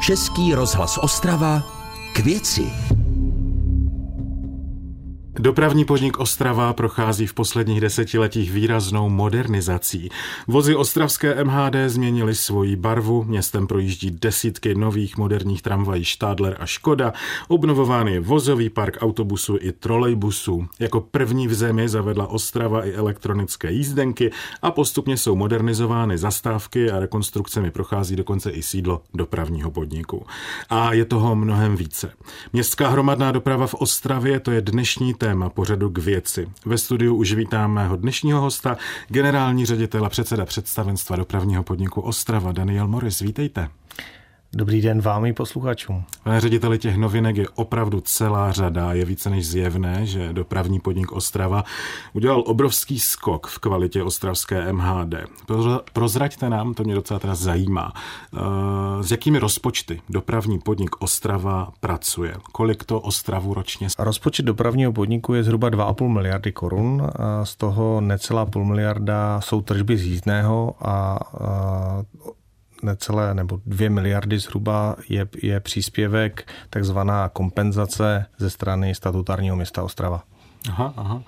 Český rozhlas Ostrava k věci. Dopravní podnik Ostrava prochází v posledních desetiletích výraznou modernizací. Vozy ostravské MHD změnily svoji barvu, městem projíždí desítky nových moderních tramvají Stadler a Škoda, obnovován je vozový park autobusů i trolejbusů. Jako první v zemi zavedla Ostrava i elektronické jízdenky a postupně jsou modernizovány zastávky a rekonstrukcemi prochází dokonce i sídlo dopravního podniku. A je toho mnohem více. Městská hromadná doprava v Ostravě to je dnešní téma pořadu k věci. Ve studiu už vítám mého dnešního hosta, generální ředitel a předseda představenstva dopravního podniku Ostrava Daniel Morris. Vítejte. Dobrý den vám i posluchačům. Pane řediteli, těch novinek je opravdu celá řada. Je více než zjevné, že dopravní podnik Ostrava udělal obrovský skok v kvalitě ostravské MHD. Prozraďte nám, to mě docela teda zajímá, eh, s jakými rozpočty dopravní podnik Ostrava pracuje? Kolik to Ostravu ročně? Rozpočet dopravního podniku je zhruba 2,5 miliardy korun. Z toho necelá půl miliarda jsou tržby z jízdného a necelé nebo dvě miliardy zhruba je, je příspěvek, takzvaná kompenzace ze strany statutárního města Ostrava. Aha, aha.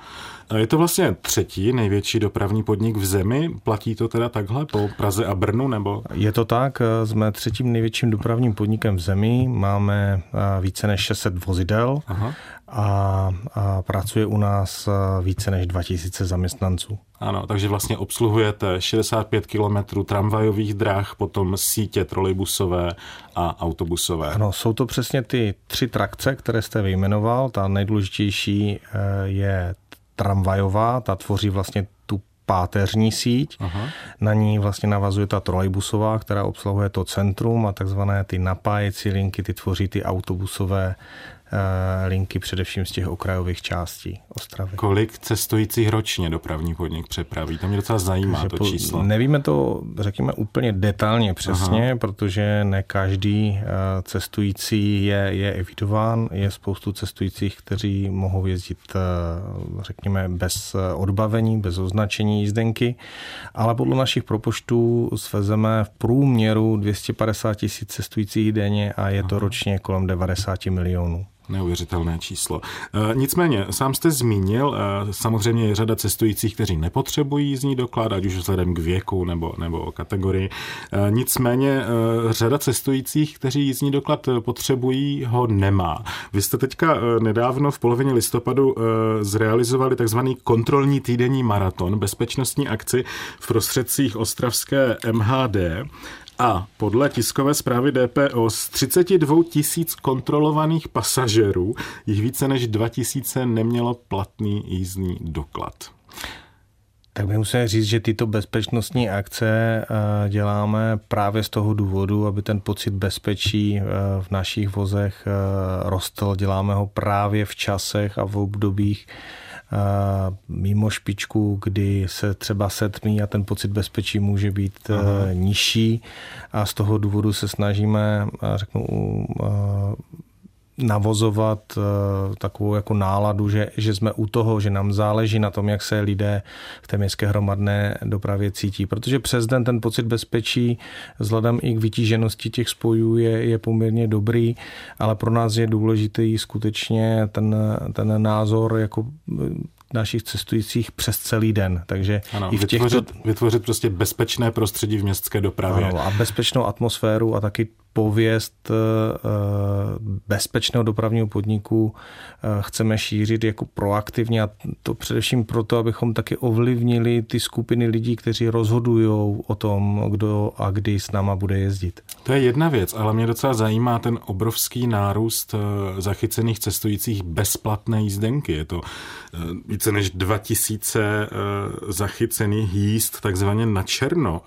Je to vlastně třetí největší dopravní podnik v zemi. Platí to teda takhle po Praze a Brnu? nebo? Je to tak. Jsme třetím největším dopravním podnikem v zemi. Máme více než 600 vozidel Aha. A, a pracuje u nás více než 2000 zaměstnanců. Ano, takže vlastně obsluhujete 65 kilometrů tramvajových dráh, potom sítě trolejbusové a autobusové. Ano, jsou to přesně ty tři trakce, které jste vyjmenoval. Ta nejdůležitější eh, je tramvajová, ta tvoří vlastně tu páteřní síť. Aha. Na ní vlastně navazuje ta trolejbusová, která obsluhuje to centrum a takzvané ty napájecí linky, ty tvoří ty autobusové linky především z těch okrajových částí Ostravy. Kolik cestujících ročně dopravní podnik přepraví? To mě docela zajímá Takže to číslo. Nevíme to, řekněme, úplně detailně přesně, Aha. protože ne každý eh, cestující je, je evidován. Je spoustu cestujících, kteří mohou jezdit, eh, řekněme, bez odbavení, bez označení jízdenky, ale podle našich propočtů svezeme v průměru 250 tisíc cestujících denně a je Aha. to ročně kolem 90 milionů. Neuvěřitelné číslo. E, nicméně, sám jste zmínil, e, samozřejmě je řada cestujících, kteří nepotřebují jízdní doklad, ať už vzhledem k věku nebo, nebo kategorii. E, nicméně řada cestujících, kteří jízdní doklad potřebují, ho nemá. Vy jste teďka nedávno v polovině listopadu zrealizovali takzvaný kontrolní týdenní maraton, bezpečnostní akci v prostředcích ostravské MHD. A podle tiskové zprávy DPO z 32 tisíc kontrolovaných pasažerů jich více než 2 tisíce nemělo platný jízdní doklad. Tak my musíme říct, že tyto bezpečnostní akce eh, děláme právě z toho důvodu, aby ten pocit bezpečí eh, v našich vozech eh, rostl. Děláme ho právě v časech a v obdobích, mimo špičku, kdy se třeba setmí a ten pocit bezpečí může být Aha. nižší a z toho důvodu se snažíme, řeknu, navozovat eh, takovou jako náladu, že, že jsme u toho, že nám záleží na tom, jak se lidé v té městské hromadné dopravě cítí. Protože přes den ten pocit bezpečí vzhledem i k vytíženosti těch spojů je, je poměrně dobrý, ale pro nás je důležitý skutečně ten, ten názor jako našich cestujících přes celý den. Takže ano, i v vytvořit, těchto... vytvořit prostě bezpečné prostředí v městské dopravě. Ano, a bezpečnou atmosféru a taky pověst eh, bezpečného dopravního podniku eh, chceme šířit jako proaktivně a to především proto, abychom taky ovlivnili ty skupiny lidí, kteří rozhodují o tom, kdo a kdy s náma bude jezdit. To je jedna věc, ale mě docela zajímá ten obrovský nárůst eh, zachycených cestujících bezplatné jízdenky. Je to více než 2000 zachycených jízd takzvaně na černo.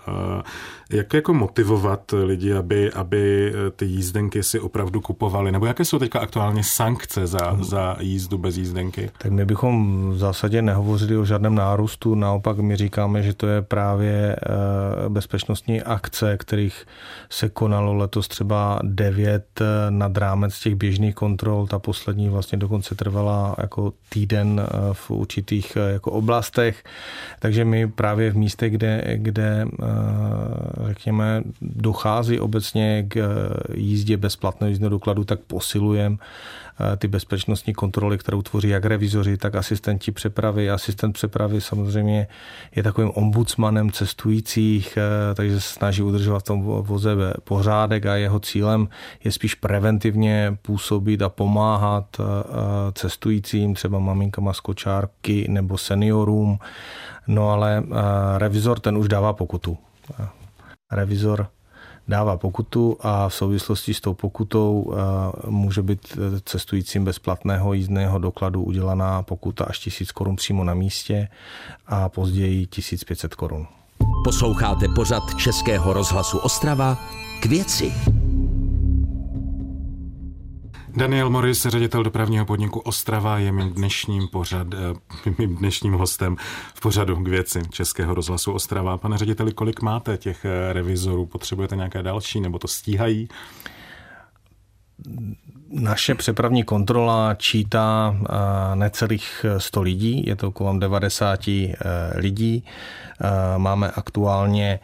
Jak jako motivovat lidi, aby, aby ty jízdenky si opravdu kupovali? Nebo jaké jsou teďka aktuálně sankce za, za jízdu bez jízdenky? Tak my bychom v zásadě nehovořili o žádném nárůstu, naopak my říkáme, že to je právě eh, bezpečnostní akce, kterých se konalo letos třeba devět eh, nad rámec těch běžných kontrol. Ta poslední vlastně dokonce trvala jako týden eh, v určitých jako oblastech. Takže my právě v místech, kde, kde řekněme, dochází obecně k jízdě bezplatného jízdného dokladu, tak posilujeme ty bezpečnostní kontroly, kterou tvoří jak revizoři, tak asistenti přepravy. Asistent přepravy samozřejmě je takovým ombudsmanem cestujících, takže se snaží udržovat v tom voze pořádek a jeho cílem je spíš preventivně působit a pomáhat cestujícím, třeba maminkama z kočárky nebo seniorům. No ale revizor ten už dává pokutu. Revizor dává pokutu a v souvislosti s tou pokutou může být cestujícím bezplatného jízdného dokladu udělaná pokuta až 1000 korun přímo na místě a později 1500 korun. Posloucháte pořad Českého rozhlasu Ostrava k věci. Daniel Morris, ředitel dopravního podniku Ostrava, je mým dnešním, pořad, eh, mým dnešním hostem v pořadu k věci Českého rozhlasu Ostrava. Pane řediteli, kolik máte těch eh, revizorů? Potřebujete nějaké další nebo to stíhají? Naše přepravní kontrola čítá eh, necelých 100 lidí, je to kolem 90 lidí. Máme aktuálně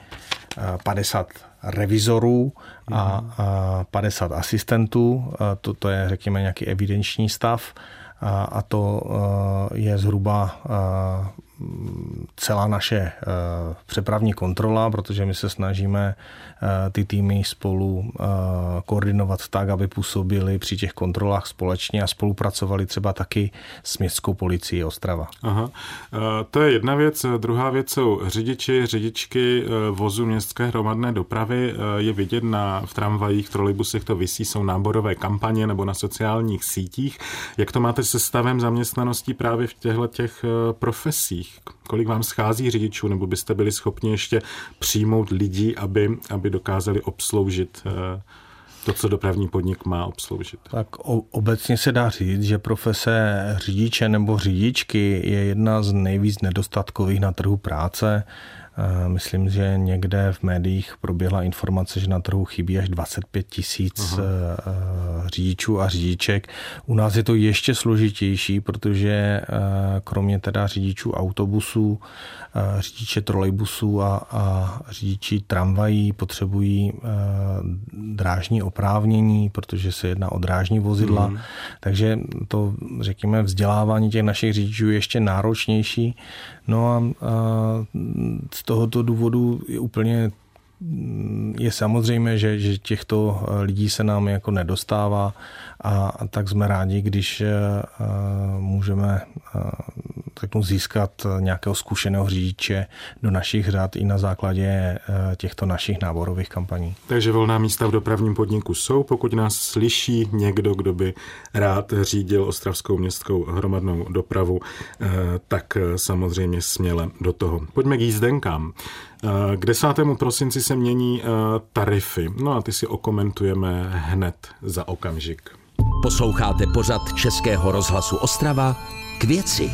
50 revizorů a, a 50 asistentů. To, to je, řekněme, nějaký evidenční stav a, a to je zhruba celá naše eh, přepravní kontrola, protože my se snažíme eh, ty týmy spolu eh, koordinovat tak, aby působili při těch kontrolách společně a spolupracovali třeba taky s městskou policií Ostrava. Aha. To je jedna věc. Druhá věc jsou řidiči, řidičky vozu městské hromadné dopravy. Je vidět na, v tramvajích, trolejbusech to vysí, jsou náborové kampaně nebo na sociálních sítích. Jak to máte se stavem zaměstnaností právě v těchto těch profesích? Kolik vám schází řidičů, nebo byste byli schopni ještě přijmout lidí, aby, aby dokázali obsloužit eh, to, co dopravní podnik má obsloužit. Tak obecně se dá říct, že profese řidiče nebo řidičky je jedna z nejvíc nedostatkových na trhu práce. Myslím, že někde v médiích proběhla informace, že na trhu chybí až 25 tisíc eh, eh, řidičů a řidiček. U nás je to ještě složitější, protože eh, kromě teda řidičů autobusů, řidiče trolejbusů a, a řidiči tramvají potřebují drážní oprávnění, protože se jedná o drážní vozidla. Mm. Takže to, řekněme, vzdělávání těch našich řidičů je ještě náročnější. No a, a z tohoto důvodu je úplně je samozřejmé, že, že těchto lidí se nám jako nedostává a, a tak jsme rádi, když a, můžeme a, řeknu, získat nějakého zkušeného řidiče do našich řad i na základě těchto našich náborových kampaní. Takže volná místa v dopravním podniku jsou. Pokud nás slyší někdo, kdo by rád řídil Ostravskou městskou hromadnou dopravu, tak samozřejmě směle do toho. Pojďme k jízdenkám. K 10. prosinci se mění tarify. No a ty si okomentujeme hned za okamžik. Posloucháte pořad Českého rozhlasu Ostrava k věci.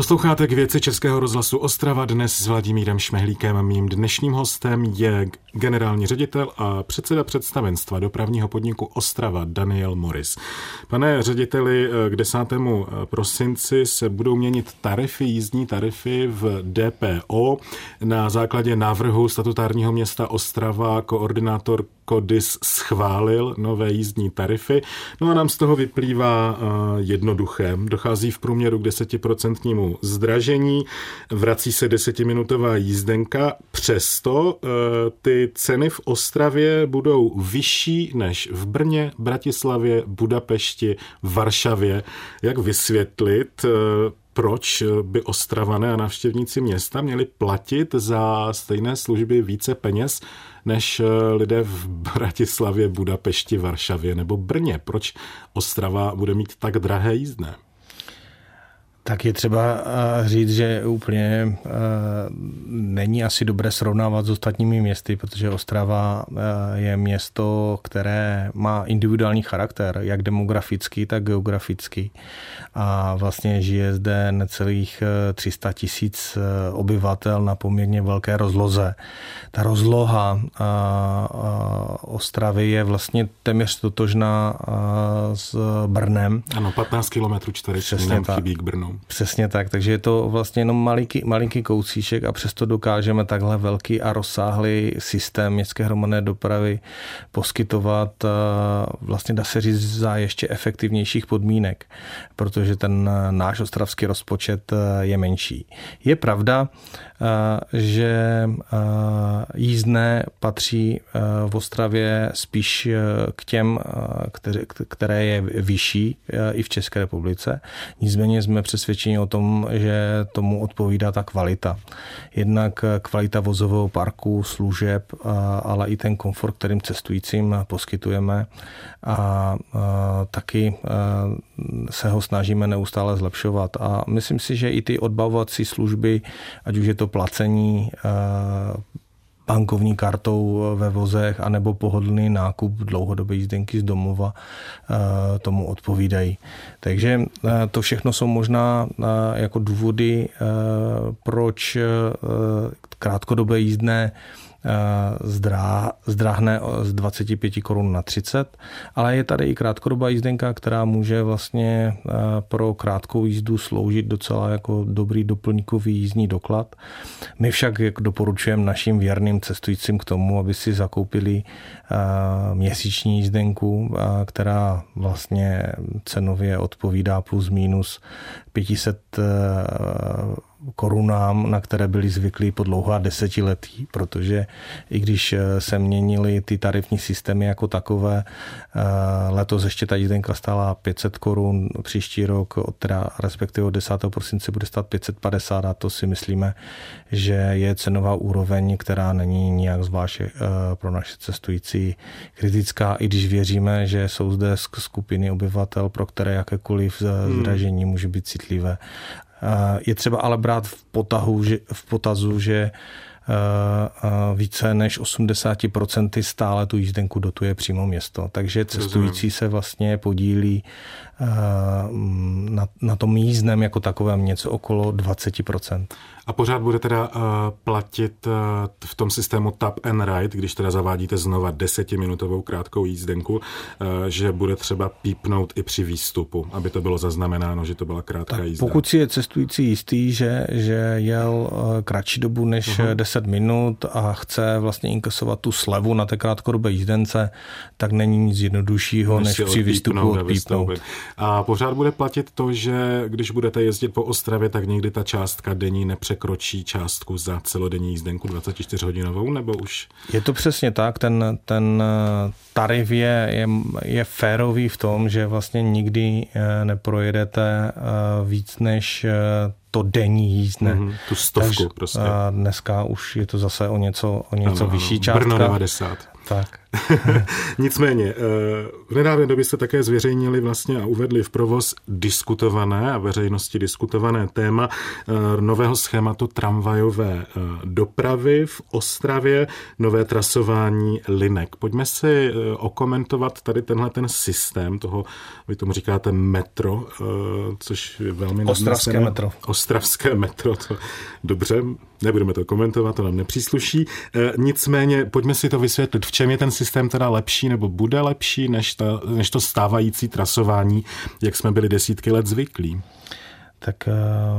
Posloucháte k věci Českého rozhlasu Ostrava dnes s Vladimírem Šmehlíkem. Mým dnešním hostem je generální ředitel a předseda představenstva dopravního podniku Ostrava Daniel Morris. Pane řediteli, k 10. prosinci se budou měnit tarify, jízdní tarify v DPO na základě návrhu statutárního města Ostrava koordinátor KODIS schválil nové jízdní tarify. No a nám z toho vyplývá jednoduché. Dochází v průměru k desetiprocentnímu zdražení, vrací se desetiminutová jízdenka, přesto e, ceny v Ostravě budou vyšší než v Brně, Bratislavě, Budapešti, Varšavě. Jak vysvětlit, e, proč by Ostravané a návštěvníci města měli platit za stejné služby více peněz než eh, lidé v Bratislavě, Budapešti, Varšavě nebo Brně. Proč Ostrava bude mít tak drahé jízdné? Tak je třeba eh, říct, že úplně eh, není asi dobré srovnávat s ostatními městy, protože Ostrava je město, které má individuální charakter, jak demografický, tak geografický. A vlastně žije zde necelých 300 tisíc obyvatel na poměrně velké rozloze ta rozloha Ostravy je vlastně téměř totožná s Brnem. Ano, 15 km čtverečních chybí k Brnu. Hodinou. Přesně tak, takže je to vlastně jenom malinký, malinký kousíček a přesto dokážeme takhle velký a rozsáhlý systém městské hromadné dopravy poskytovat vlastně dá se říct za ještě efektivnějších podmínek, protože ten náš ostravský rozpočet je menší. Je pravda, že jízdné patří v Ostravě spíš k těm, které je vyšší i v České republice. Nicméně jsme přesvědčeni o tom, že tomu odpovídá ta kvalita. Jednak kvalita vozového parku, služeb, ale i ten komfort, kterým cestujícím poskytujeme a taky se ho snažíme neustále zlepšovat. A myslím si, že i ty odbavovací služby, ať už je to placení bankovní kartou ve vozech anebo pohodlný nákup dlouhodobé jízdenky z domova tomu odpovídají. Takže to všechno jsou možná jako důvody, proč krátkodobé jízdné zdrá, zdráhne z 25 korun na 30, ale je tady i krátkodobá jízdenka, která může vlastně pro krátkou jízdu sloužit docela jako dobrý doplňkový jízdní doklad. My však doporučujeme našim věrným cestujícím k tomu, aby si zakoupili měsíční jízdenku, která vlastně cenově odpovídá plus minus 500 korunám, na které byli zvyklí po dlouhá desetiletí, protože i když eh, se měnily ty tarifní systémy jako takové, eh, letos ještě ta jízdenka stála 500 korun, příští rok, teda respektive od 10. prosince bude stát 550 a to si myslíme, že je cenová úroveň, která není nijak zvlášť eh, pro naše cestující kritická, i když věříme, že jsou zde skupiny obyvatel, pro které jakékoliv hmm. zdražení může být citlivé je třeba ale brát v, potahu, že, v potazu, že eh, eh, více než 80% stále tu jízdenku dotuje přímo město. Takže cestující se vlastně podílí na, na tom jízdném jako takovém něco okolo 20%. A pořád bude teda uh, platit uh, v tom systému tap and ride, když teda zavádíte znova desetiminutovou krátkou jízdenku, uh, že bude třeba pípnout i při výstupu, aby to bylo zaznamenáno, že to byla krátká tak jízda. Pokud si je cestující jistý, že, že jel kratší dobu než uh-huh. 10 minut a chce vlastně inkasovat tu slevu na té krátkodobé jízdence, tak není nic jednoduššího, než, než při výstupu odpípnout. A pořád bude platit to, že když budete jezdit po Ostravě, tak někdy ta částka denní nepřekročí částku za celodenní jízdenku 24 hodinovou, nebo už? Je to přesně tak, ten, ten eh, tarif je, je, je férový v tom, že vlastně nikdy eh, neprojedete eh, víc než to denní jízdné. Mm-hmm, tu stovku Takže, prostě. Dneska už je to zase o něco, o něco ano, vyšší ano. částka. Brno 90. Tak. Nicméně, eh, v nedávné době jste také zveřejnili vlastně a uvedli v provoz diskutované a veřejnosti diskutované téma eh, nového schématu tramvajové eh, dopravy v Ostravě, nové trasování linek. Pojďme si okomentovat tady tenhle ten systém toho, vy tomu říkáte metro, což je velmi Ostravské nadnesené. metro. Ostravské metro, to dobře, nebudeme to komentovat, to nám nepřísluší. Nicméně, pojďme si to vysvětlit, v čem je ten systém teda lepší nebo bude lepší než, ta, než to stávající trasování, jak jsme byli desítky let zvyklí? Tak eh,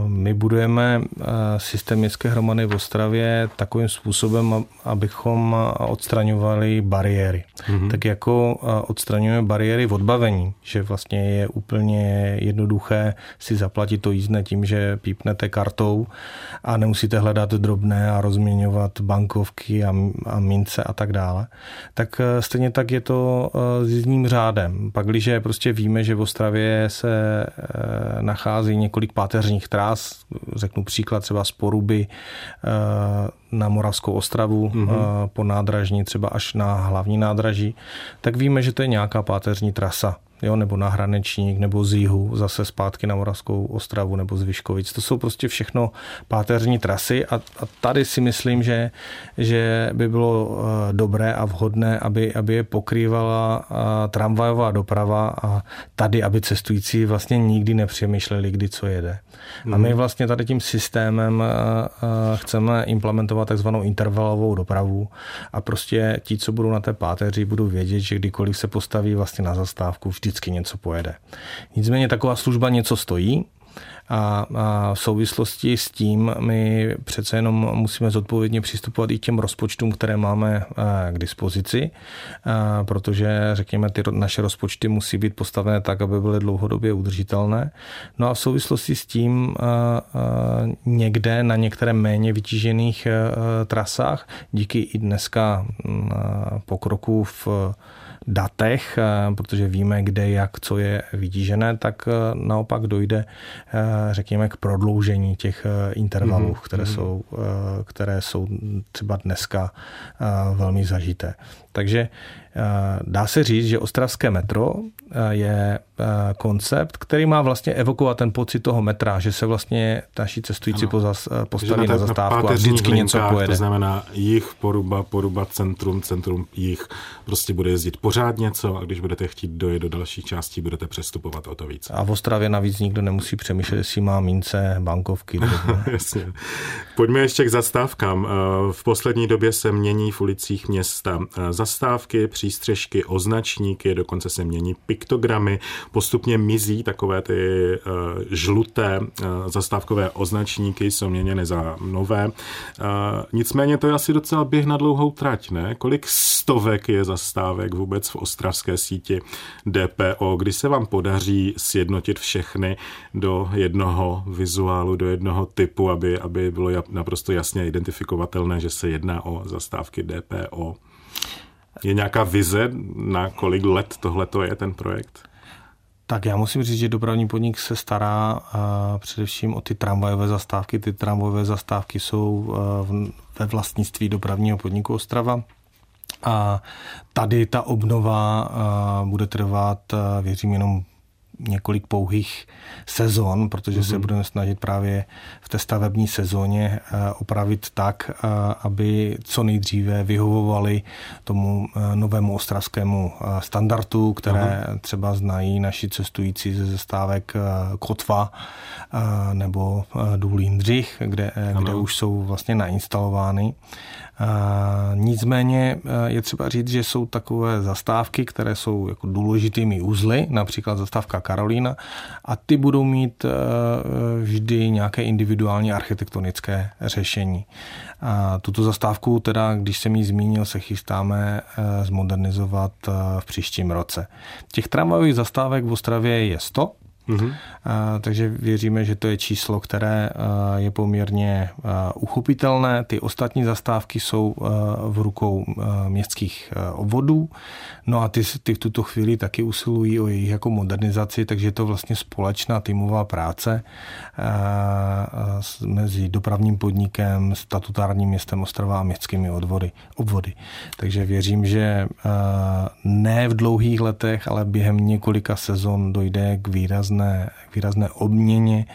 my budujeme eh, systém městské hromady v Ostravě takovým způsobem, abychom odstraňovali bariéry. Mm-hmm. Tak jako eh, odstraňujeme bariéry v odbavení, že vlastně je úplně jednoduché si zaplatit to jízdné tím, že pípnete kartou a nemusíte hledat drobné a rozměňovat bankovky a, a mince a tak dále. Tak stejně tak je to s jízdním řádem. Pak, když prostě víme, že v Ostravě se nachází několik několik páteřních trás, řeknu příklad třeba z Poruby eh, na Moravskou ostravu mm-hmm. po nádražní, třeba až na hlavní nádraží, tak víme, že to je nějaká páteřní trasa jo, nebo na Hranečník, nebo z jihu, zase zpátky na Moravskou ostravu, nebo z Vyškovic. To jsou prostě všechno páteřní trasy a, a tady si myslím, že, že by bylo eh, dobré a vhodné, aby, aby je pokrývala eh, tramvajová doprava a tady, aby cestující vlastně nikdy nepřemýšleli, kdy co jede. A my mhm. vlastně tady tím systémem eh, chceme implementovat takzvanou intervalovou dopravu a prostě ti, co budou na té páteři, budou vědět, že kdykoliv se postaví vlastně na zastávku, vždy vždycky něco pojede. Nicméně taková služba něco stojí, A, a v souvislosti s tím my přece jenom musíme zodpovědně přistupovat i k těm rozpočtům, které máme k dispozici, protože řekněme, ty naše rozpočty musí být postavené tak, aby byly dlouhodobě udržitelné. No a v souvislosti s tím někde na některé méně vytížených trasách, díky i dneska pokroku v datech, eh, protože víme, kde, jak, co je vytížené, tak eh, naopak dojde, eh, řekněme, k prodloužení těch intervalů, mm-hmm. které, mhm. jsou, které jsou třeba dneska velmi zažité. Takže dá se říct, že ostravské metro je koncept, který má vlastně evokovat ten pocit toho metra, že se vlastně naši cestující ano. postaví na, na zastávku a vždycky něco pojede. To znamená jich, poruba, poruba, centrum, centrum, jich. Prostě bude jezdit pořád něco a když budete chtít dojet do dalších částí, budete přestupovat o to víc. A v Ostravě navíc nikdo nemusí přemýšlet, jestli má mince, bankovky. Jasně. Pojďme ještě k zastávkám. V poslední době se mění v ulicích města zastávky, přístřežky, označníky, dokonce se mění piktogramy, postupně mizí takové ty uh, žluté uh, zastávkové označníky, jsou měněny za nové. Uh, nicméně to je asi docela běh na dlouhou trať, ne? Kolik stovek je zastávek vůbec v ostravské síti DPO, kdy se vám podaří sjednotit všechny do jednoho vizuálu, do jednoho typu, aby, aby bylo naprosto jasně identifikovatelné, že se jedná o zastávky DPO. Je nějaká vize, na kolik let tohle je ten projekt? Tak já musím říct, že dopravní podnik se stará uh, především o ty tramvajové zastávky. Ty tramvajové zastávky jsou uh, ve vlastnictví dopravního podniku Ostrava. A tady ta obnova uh, bude trvat, věřím, jenom několik pouhých sezon, protože mm-hmm. se mhm. budeme snažit právě v té stavební sezóně eh, opravit tak, eh, aby co nejdříve vyhovovali tomu eh, novému ostravskému standardu, které Aha. třeba znají naši cestující ze zastávek Kotva nebo Důl Jindřich, kde, kde už jsou vlastně nainstalovány. Nicméně je třeba říct, že jsou takové zastávky, které jsou jako důležitými uzly, například zastávka Karolína, a ty budou mít vždy nějaké individuální architektonické řešení. A tuto zastávku, teda, když jsem ji zmínil, se chystáme zmodernizovat v příštím roce. Těch tramvajových zastávek v Ostravě je 100, Mm-hmm. Takže věříme, že to je číslo, které je poměrně uchopitelné. Ty ostatní zastávky jsou v rukou městských obvodů. No a ty, ty v tuto chvíli taky usilují o jejich jako modernizaci, takže je to vlastně společná týmová práce mezi dopravním podnikem, statutárním městem Ostrava a městskými odvody, obvody. Takže věřím, že ne v dlouhých letech, ale během několika sezon dojde k výrazné, výrazné obměně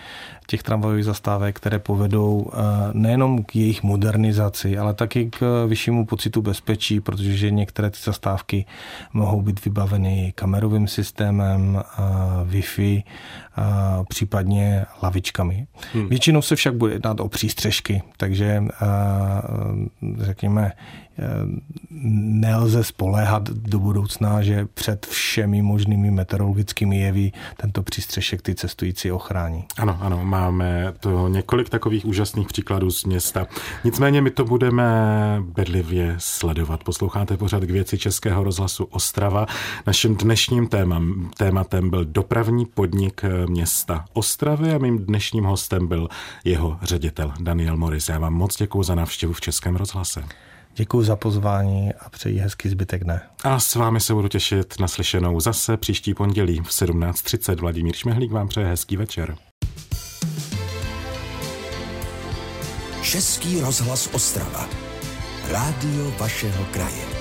těch tramvajových zastávek, které povedou eh, nejenom k jejich modernizaci, ale taky k vyššímu pocitu bezpečí, protože některé ty zastávky mohou být vybaveny kamerovým systémem, eh, Wi-Fi, případně lavičkami. Hmm. Většinou se však bude jednat o přístřežky, takže řekněme, nelze spoléhat do budoucna, že před všemi možnými meteorologickými jevy tento přístřešek ty cestující ochrání. Ano, ano, máme to několik takových úžasných příkladů z města. Nicméně my to budeme bedlivě sledovat. Posloucháte pořád k věci Českého rozhlasu Ostrava. Naším dnešním témam, tématem byl dopravní podnik města Ostravy a mým dnešním hostem byl jeho ředitel Daniel Morris. Já vám moc děkuji za návštěvu v Českém rozhlase. Děkuji za pozvání a přeji hezký zbytek dne. A s vámi se budu těšit na slyšenou zase příští pondělí v 17.30. Vladimír Šmehlík vám přeje hezký večer. Český rozhlas Ostrava. Rádio vašeho kraje.